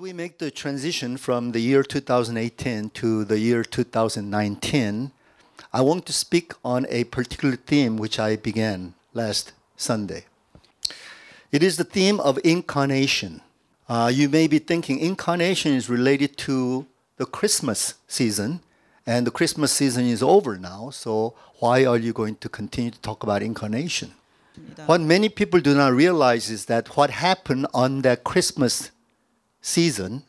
we make the transition from the year 2018 to the year 2019, I want to speak on a particular theme which I began last Sunday. It is the theme of incarnation. Uh, you may be thinking incarnation is related to the Christmas season, and the Christmas season is over now, so why are you going to continue to talk about incarnation? What many people do not realize is that what happened on that Christmas season,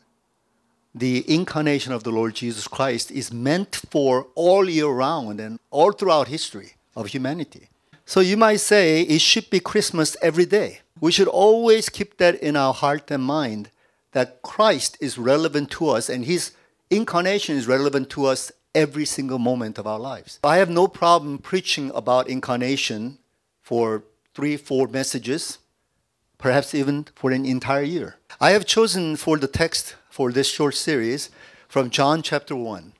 the incarnation of the Lord Jesus Christ, is meant for all year round and all throughout history of humanity. So you might say it should be Christmas every day. We should always keep that in our heart and mind that Christ is relevant to us and his incarnation is relevant to us every single moment of our lives. I have no problem preaching about incarnation for three, four messages, perhaps even for an entire year. I have chosen for the text for this short series from John chapter 1.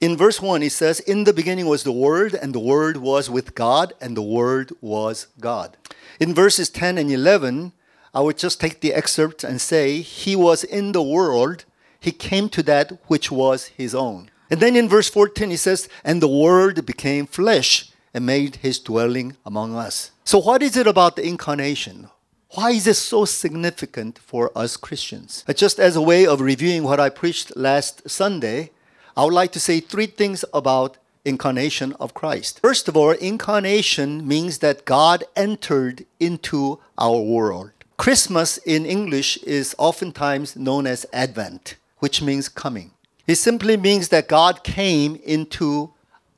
In verse 1, it says, In the beginning was the Word, and the Word was with God, and the Word was God. In verses 10 and 11, I would just take the excerpt and say, He was in the world, He came to that which was His own. And then in verse 14, He says, And the Word became flesh and made His dwelling among us. So, what is it about the incarnation? Why is it so significant for us Christians? Uh, just as a way of reviewing what I preached last Sunday, I would like to say three things about incarnation of Christ. First of all, incarnation means that God entered into our world. Christmas in English is oftentimes known as Advent, which means coming. It simply means that God came into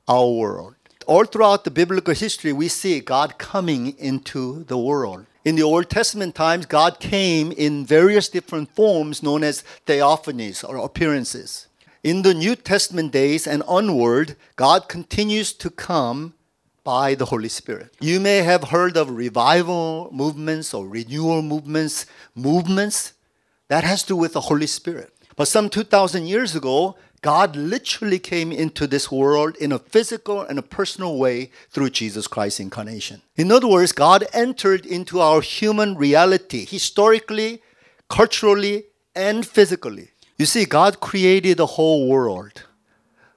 our world all throughout the biblical history, we see God coming into the world. In the Old Testament times, God came in various different forms known as theophanies or appearances. In the New Testament days and onward, God continues to come by the Holy Spirit. You may have heard of revival movements or renewal movements, movements that has to do with the Holy Spirit. But some 2,000 years ago, God literally came into this world in a physical and a personal way through Jesus Christ's incarnation. In other words, God entered into our human reality, historically, culturally, and physically. You see, God created the whole world,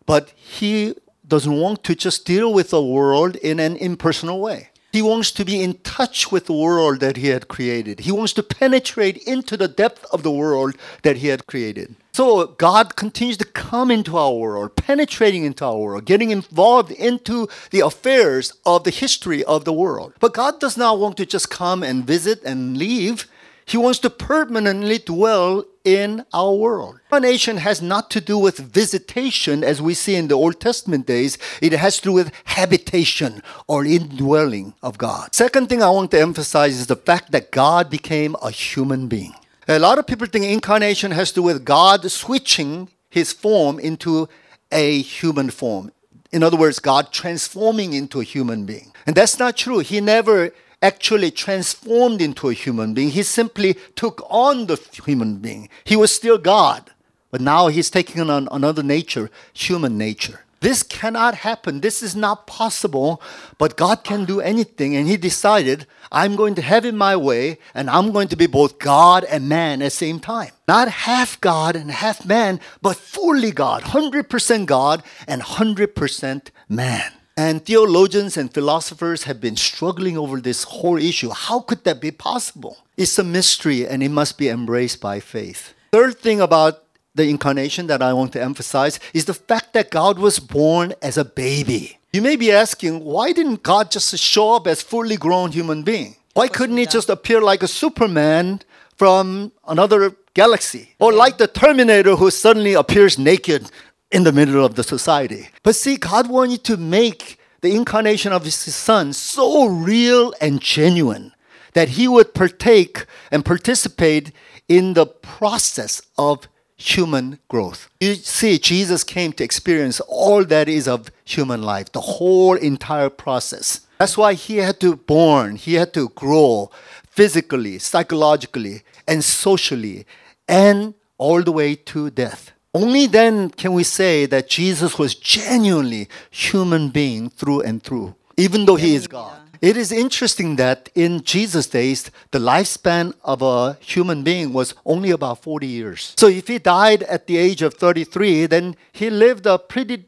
but He doesn't want to just deal with the world in an impersonal way. He wants to be in touch with the world that he had created. He wants to penetrate into the depth of the world that he had created. So God continues to come into our world, penetrating into our world, getting involved into the affairs of the history of the world. But God does not want to just come and visit and leave. He wants to permanently dwell in our world. Incarnation has not to do with visitation as we see in the Old Testament days. It has to do with habitation or indwelling of God. Second thing I want to emphasize is the fact that God became a human being. A lot of people think incarnation has to do with God switching his form into a human form. In other words, God transforming into a human being. And that's not true. He never actually transformed into a human being. He simply took on the human being. He was still God, but now he's taking on another nature, human nature. This cannot happen. This is not possible, but God can do anything. And He decided, I'm going to have it my way, and I'm going to be both God and man at the same time. Not half God and half man, but fully God, 100% God and 100% man. And theologians and philosophers have been struggling over this whole issue. How could that be possible? It's a mystery and it must be embraced by faith. Third thing about the incarnation that I want to emphasize is the fact that God was born as a baby. You may be asking, why didn't God just show up as fully grown human being? Why couldn't he just appear like a Superman from another galaxy? Or like the Terminator who suddenly appears naked in the middle of the society. But see, God wanted to make the incarnation of his son so real and genuine that he would partake and participate in the process of human growth. You see, Jesus came to experience all that is of human life, the whole entire process. That's why he had to born, he had to grow physically, psychologically, and socially, and all the way to death. Only then can we say that Jesus was genuinely human being through and through, even though he is God. It is interesting that in Jesus' days, the lifespan of a human being was only about 40 years. So if he died at the age of 33, then he lived a pretty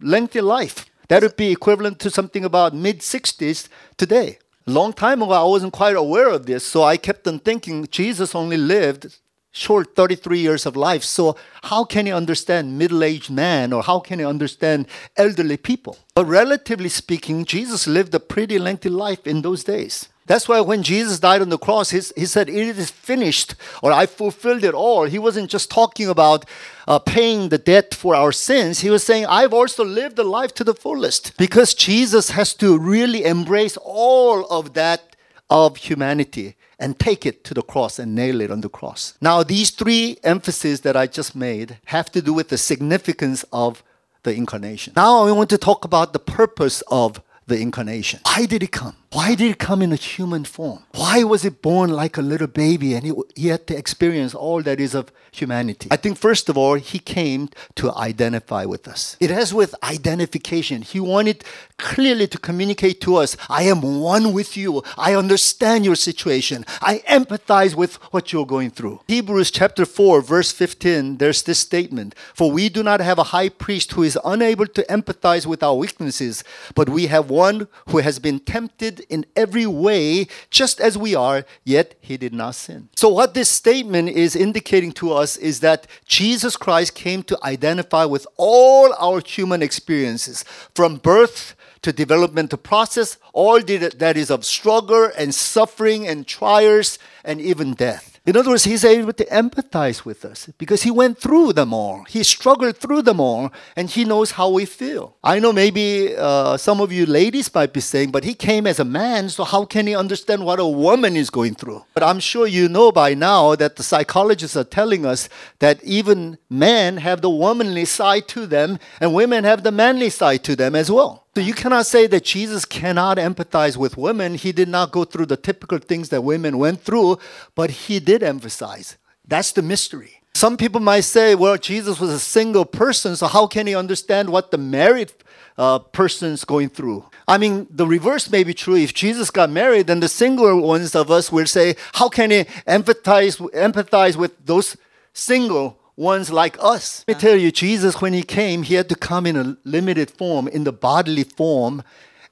lengthy life. That would be equivalent to something about mid 60s today. Long time ago, I wasn't quite aware of this, so I kept on thinking Jesus only lived short 33 years of life. So, how can you understand middle aged man or how can you understand elderly people? But relatively speaking, Jesus lived a pretty lengthy life in those days. That's why when Jesus died on the cross, he, he said, It is finished, or I fulfilled it all. He wasn't just talking about uh, paying the debt for our sins. He was saying, I've also lived the life to the fullest. Because Jesus has to really embrace all of that of humanity and take it to the cross and nail it on the cross. Now, these three emphases that I just made have to do with the significance of the incarnation. Now, I want to talk about the purpose of the incarnation. Why did it come? Why did it come in a human form? Why was it born like a little baby and he, he had to experience all that is of humanity? I think, first of all, he came to identify with us. It has with identification. He wanted clearly to communicate to us I am one with you. I understand your situation. I empathize with what you're going through. Hebrews chapter 4, verse 15, there's this statement For we do not have a high priest who is unable to empathize with our weaknesses, but we have one who has been tempted in every way, just as we are, yet he did not sin. So, what this statement is indicating to us is that Jesus Christ came to identify with all our human experiences, from birth to developmental process, all that is of struggle and suffering and trials and even death. In other words, he's able to empathize with us because he went through them all. He struggled through them all, and he knows how we feel. I know maybe uh, some of you ladies might be saying, but he came as a man, so how can he understand what a woman is going through? But I'm sure you know by now that the psychologists are telling us that even men have the womanly side to them, and women have the manly side to them as well. So you cannot say that Jesus cannot empathize with women. He did not go through the typical things that women went through, but he did emphasize. That's the mystery. Some people might say, well, Jesus was a single person, so how can he understand what the married uh, person's going through? I mean, the reverse may be true. If Jesus got married, then the single ones of us will say, how can he empathize, empathize with those single ones like us. Let me tell you, Jesus, when he came, he had to come in a limited form, in the bodily form,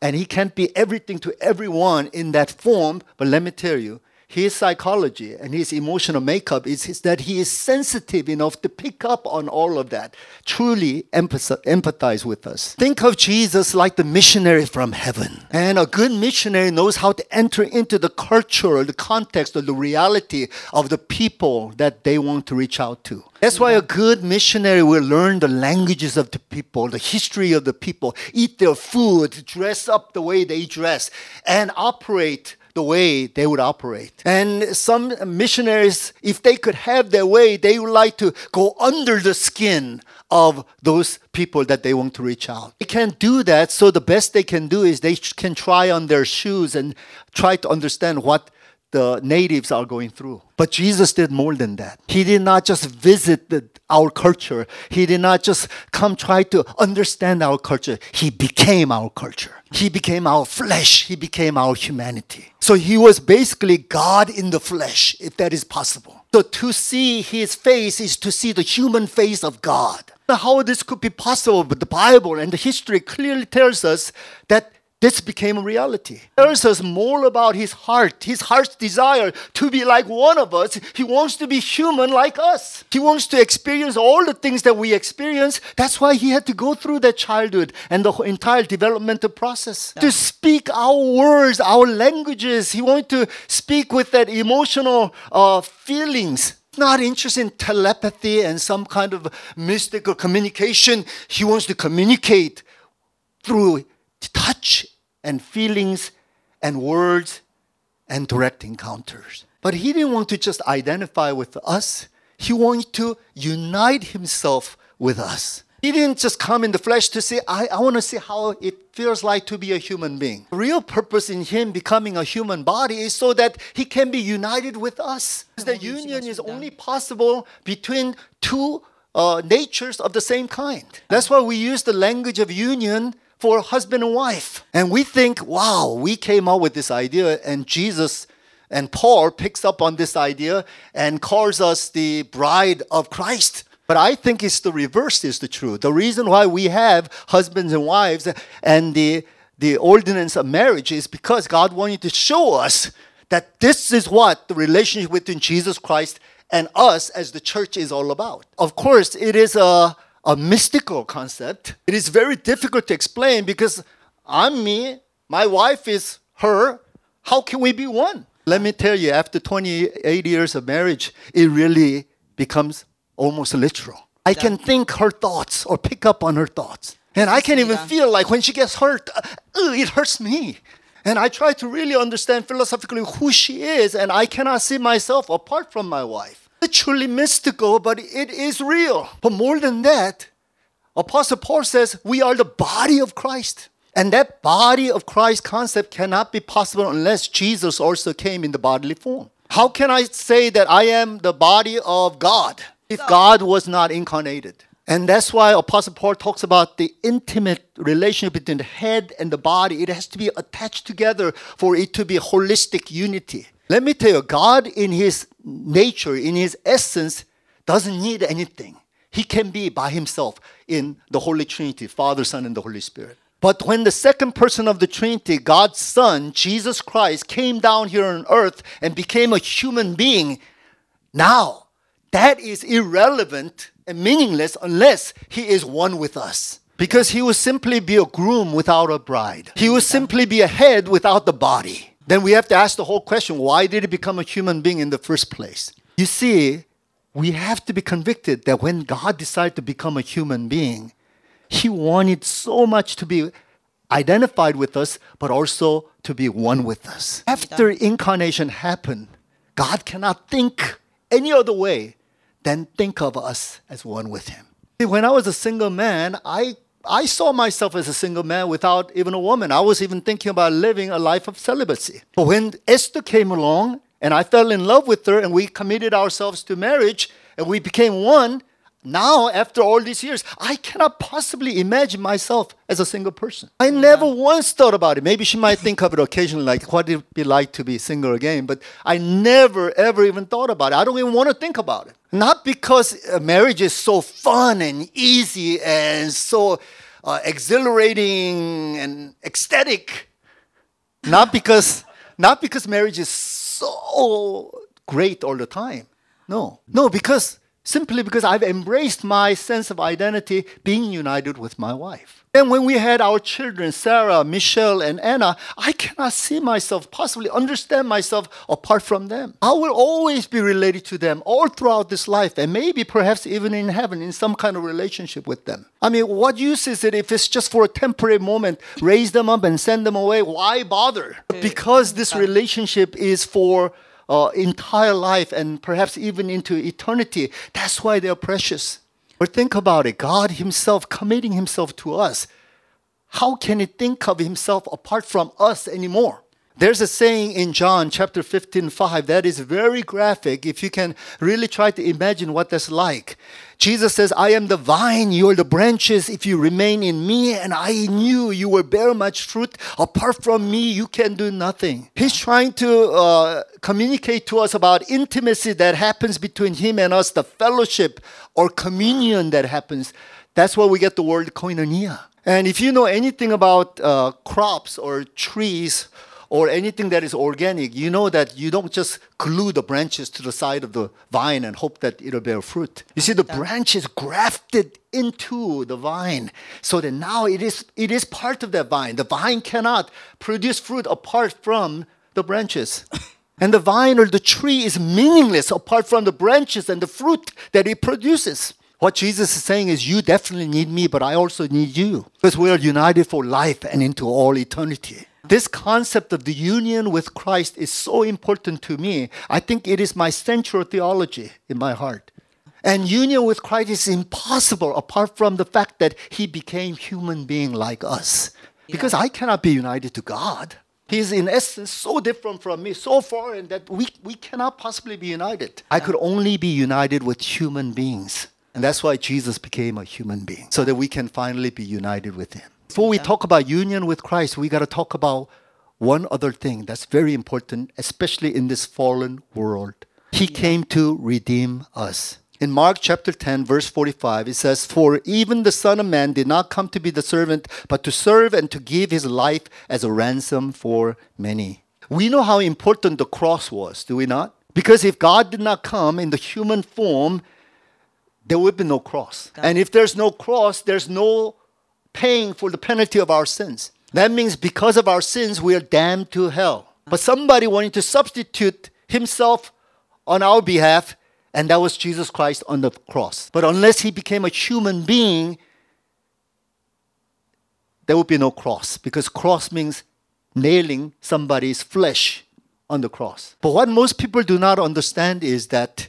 and he can't be everything to everyone in that form. But let me tell you, his psychology and his emotional makeup is, is, that he is sensitive enough to pick up on all of that, truly empathize with us. Think of Jesus like the missionary from heaven. And a good missionary knows how to enter into the culture, the context, or the reality of the people that they want to reach out to. That's why a good missionary will learn the languages of the people, the history of the people, eat their food, dress up the way they dress, and operate the way they would operate. And some missionaries, if they could have their way, they would like to go under the skin of those people that they want to reach out. They can't do that, so the best they can do is they can try on their shoes and try to understand what the natives are going through. But Jesus did more than that. He did not just visit the, our culture, He did not just come try to understand our culture. He became our culture. He became our flesh. He became our humanity. So He was basically God in the flesh, if that is possible. So to see His face is to see the human face of God. Now, How this could be possible, but the Bible and the history clearly tells us that this became a reality. Tells us more about his heart, his heart's desire to be like one of us. He wants to be human like us. He wants to experience all the things that we experience. That's why he had to go through that childhood and the entire developmental process yeah. to speak our words, our languages. He wanted to speak with that emotional uh, feelings not interested in telepathy and some kind of mystical communication. He wants to communicate through touch and feelings and words and direct encounters. But he didn't want to just identify with us, he wanted to unite himself with us. He didn't just come in the flesh to say, I, I want to see how it feels like to be a human being. The real purpose in him becoming a human body is so that he can be united with us. The union is only possible between two uh, natures of the same kind. That's why we use the language of union for husband and wife. And we think, wow, we came up with this idea, and Jesus and Paul picks up on this idea and calls us the bride of Christ. But I think it's the reverse is the truth. The reason why we have husbands and wives and the, the ordinance of marriage is because God wanted to show us that this is what the relationship between Jesus Christ and us as the church is all about. Of course, it is a, a mystical concept. It is very difficult to explain because I'm me, my wife is her. How can we be one? Let me tell you, after 28 years of marriage, it really becomes almost literal. I can think her thoughts or pick up on her thoughts. And I can even feel like when she gets hurt, uh, it hurts me. And I try to really understand philosophically who she is, and I cannot see myself apart from my wife. It's truly mystical, but it is real. But more than that, Apostle Paul says we are the body of Christ. And that body of Christ concept cannot be possible unless Jesus also came in the bodily form. How can I say that I am the body of God if God was not incarnated? And that's why Apostle Paul talks about the intimate relationship between the head and the body. It has to be attached together for it to be holistic unity. Let me tell you, God in his nature, in his essence, doesn't need anything. He can be by himself in the Holy Trinity, Father, Son, and the Holy Spirit. But when the second person of the Trinity, God's Son, Jesus Christ, came down here on earth and became a human being, now that is irrelevant and meaningless unless he is one with us. Because he would simply be a groom without a bride. He would simply be a head without the body. Then we have to ask the whole question why did he become a human being in the first place? You see, we have to be convicted that when God decided to become a human being, he wanted so much to be identified with us, but also to be one with us. After incarnation happened, God cannot think any other way than think of us as one with Him. When I was a single man, I I saw myself as a single man without even a woman. I was even thinking about living a life of celibacy. But when Esther came along and I fell in love with her and we committed ourselves to marriage and we became one, now, after all these years, I cannot possibly imagine myself as a single person. I never once thought about it. Maybe she might think of it occasionally, like what it would be like to be single again. But I never, ever even thought about it. I don't even want to think about it. Not because uh, marriage is so fun and easy and so uh, exhilarating and ecstatic. Not because, not because marriage is so great all the time. No, no, because simply because I've embraced my sense of identity being united with my wife. And when we had our children, Sarah, Michelle, and Anna, I cannot see myself, possibly understand myself apart from them. I will always be related to them all throughout this life, and maybe perhaps even in heaven in some kind of relationship with them. I mean, what use is it if it's just for a temporary moment, raise them up and send them away? Why bother? Because this relationship is for uh, entire life and perhaps even into eternity. That's why they're precious. But think about it God Himself committing Himself to us. How can He think of Himself apart from us anymore? There's a saying in John chapter 15, 5 that is very graphic if you can really try to imagine what that's like. Jesus says, I am the vine, you are the branches. If you remain in me and I in you, you will bear much fruit. Apart from me, you can do nothing. He's trying to uh, communicate to us about intimacy that happens between him and us, the fellowship or communion that happens. That's where we get the word koinonia. And if you know anything about uh, crops or trees, or anything that is organic, you know that you don't just glue the branches to the side of the vine and hope that it'll bear fruit. You see, the branch is grafted into the vine so that now it is, it is part of that vine. The vine cannot produce fruit apart from the branches. And the vine or the tree is meaningless apart from the branches and the fruit that it produces. What Jesus is saying is, You definitely need me, but I also need you because we are united for life and into all eternity. This concept of the union with Christ is so important to me. I think it is my central theology in my heart. And union with Christ is impossible apart from the fact that he became human being like us. Because yeah. I cannot be united to God. He is in essence so different from me, so foreign that we, we cannot possibly be united. I could only be united with human beings. And that's why Jesus became a human being, so that we can finally be united with him. Before we talk about union with Christ, we got to talk about one other thing that's very important, especially in this fallen world. He came to redeem us. In Mark chapter 10, verse 45, it says, For even the Son of Man did not come to be the servant, but to serve and to give his life as a ransom for many. We know how important the cross was, do we not? Because if God did not come in the human form, there would be no cross. And if there's no cross, there's no paying for the penalty of our sins. That means because of our sins, we are damned to hell. But somebody wanted to substitute himself on our behalf, and that was Jesus Christ on the cross. But unless he became a human being, there would be no cross because cross means nailing somebody's flesh on the cross. But what most people do not understand is that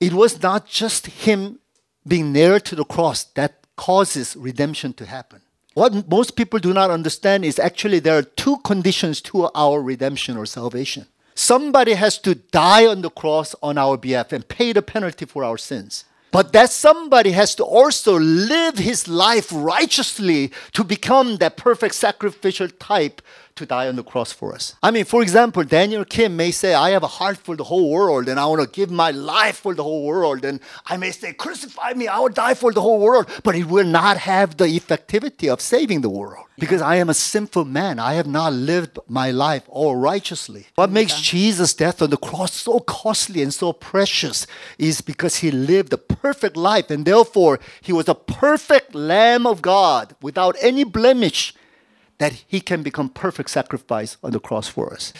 it was not just him being nailed to the cross that causes redemption to happen. What most people do not understand is actually there are two conditions to our redemption or salvation. Somebody has to die on the cross on our behalf and pay the penalty for our sins. But that somebody has to also live his life righteously to become that perfect sacrificial type to die on the cross for us. I mean, for example, Daniel Kim may say, I have a heart for the whole world and I want to give my life for the whole world. And I may say, Crucify me, I will die for the whole world. But it will not have the effectivity of saving the world because I am a sinful man. I have not lived my life all righteously. What makes Jesus' death on the cross so costly and so precious is because he lived a perfect life and therefore he was a perfect Lamb of God without any blemish that he can become perfect sacrifice on the cross for us.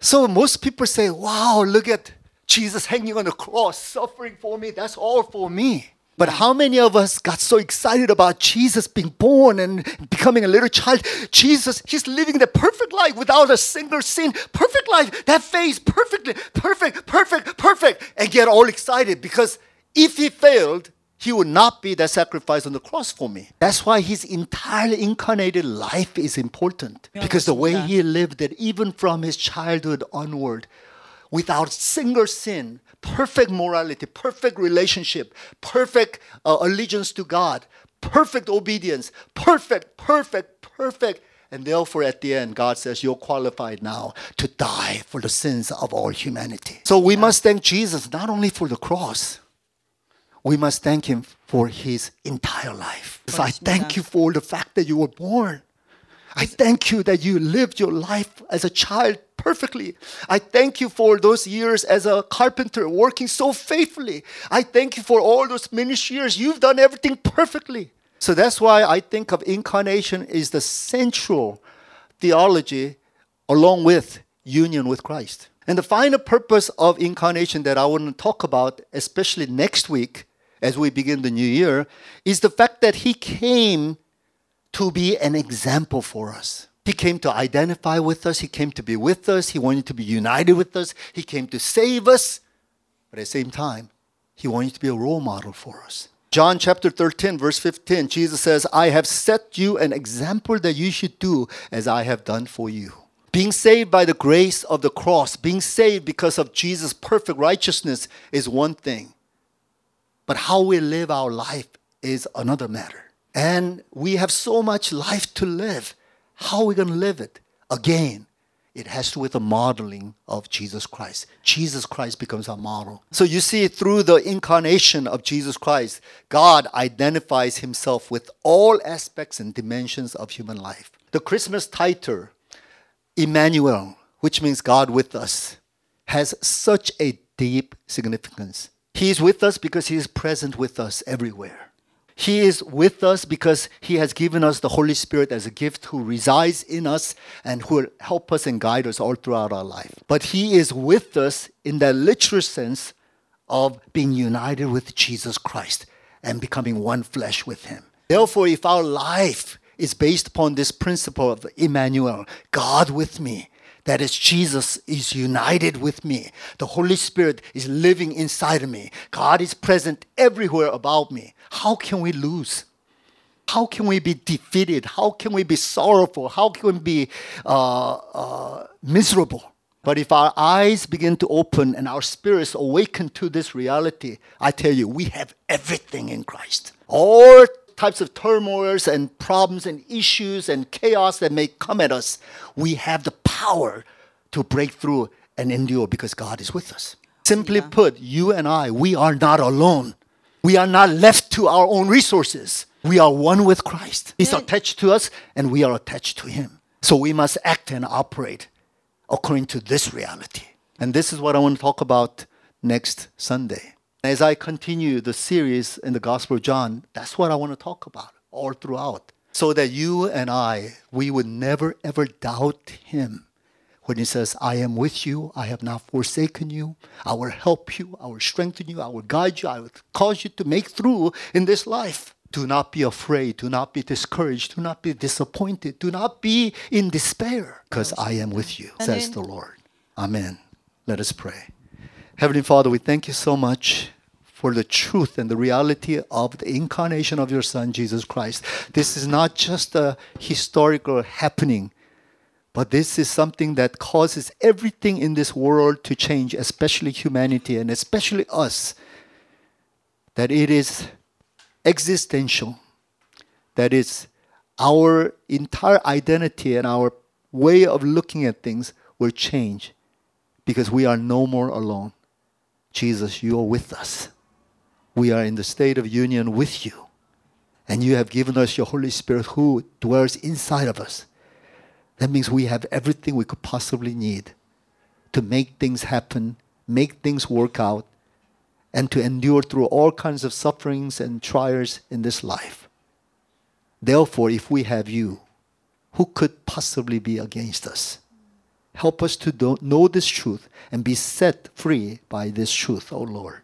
So most people say, wow, look at Jesus hanging on the cross, suffering for me. That's all for me. But how many of us got so excited about Jesus being born and becoming a little child? Jesus, he's living the perfect life without a single sin. Perfect life, that face, perfectly, perfect, perfect, perfect. And get all excited because if he failed, he would not be that sacrifice on the cross for me. That's why his entirely incarnated life is important. Because the way he lived it, even from his childhood onward, without single sin, perfect morality, perfect relationship, perfect uh, allegiance to God, perfect obedience, perfect, perfect, perfect. And therefore, at the end, God says, You're qualified now to die for the sins of all humanity. So we must thank Jesus not only for the cross, we must thank him for his entire life. So I thank you for the fact that you were born. I thank you that you lived your life as a child perfectly. I thank you for those years as a carpenter working so faithfully. I thank you for all those ministry years. You've done everything perfectly. So that's why I think of incarnation is the central theology along with union with Christ. And the final purpose of incarnation that I want to talk about, especially next week, as we begin the new year is the fact that he came to be an example for us. He came to identify with us, he came to be with us, he wanted to be united with us, he came to save us, but at the same time, he wanted to be a role model for us. John chapter 13, verse 15, Jesus says, I have set you an example that you should do as I have done for you. Being saved by the grace of the cross, being saved because of Jesus' perfect righteousness is one thing. But how we live our life is another matter. And we have so much life to live. How are we going to live it? Again, it has to do with the modeling of Jesus Christ. Jesus Christ becomes our model. So you see, through the incarnation of Jesus Christ, God identifies himself with all aspects and dimensions of human life. The Christmas title, Emmanuel, which means God with us, has such a deep significance. He is with us because He is present with us everywhere. He is with us because He has given us the Holy Spirit as a gift who resides in us and who will help us and guide us all throughout our life. But He is with us in the literal sense of being united with Jesus Christ and becoming one flesh with Him. Therefore, if our life is based upon this principle of Emmanuel, God with me, that is, Jesus is united with me. The Holy Spirit is living inside of me. God is present everywhere about me. How can we lose? How can we be defeated? How can we be sorrowful? How can we be uh, uh, miserable? But if our eyes begin to open and our spirits awaken to this reality, I tell you, we have everything in Christ. All types of turmoils and problems and issues and chaos that may come at us, we have the power to break through and endure because God is with us. Simply put, you and I, we are not alone. We are not left to our own resources. We are one with Christ. He's Yeah. attached to us and we are attached to Him. So we must act and operate according to this reality. And this is what I want to talk about next Sunday. As I continue the series in the Gospel of John, that's what I want to talk about all throughout. So that you and I, we would never ever doubt Him when He says, I am with you, I have not forsaken you, I will help you, I will strengthen you, I will guide you, I will cause you to make through in this life. Do not be afraid, do not be discouraged, do not be disappointed, do not be in despair, because I am with you, says the Lord. Amen. Let us pray. Heavenly Father, we thank you so much for the truth and the reality of the incarnation of your Son, Jesus Christ. This is not just a historical happening, but this is something that causes everything in this world to change, especially humanity and especially us. That it is existential, that is our entire identity and our way of looking at things will change because we are no more alone. Jesus, you are with us. We are in the state of union with you. And you have given us your Holy Spirit who dwells inside of us. That means we have everything we could possibly need to make things happen, make things work out, and to endure through all kinds of sufferings and trials in this life. Therefore, if we have you, who could possibly be against us? Help us to know this truth and be set free by this truth, O Lord.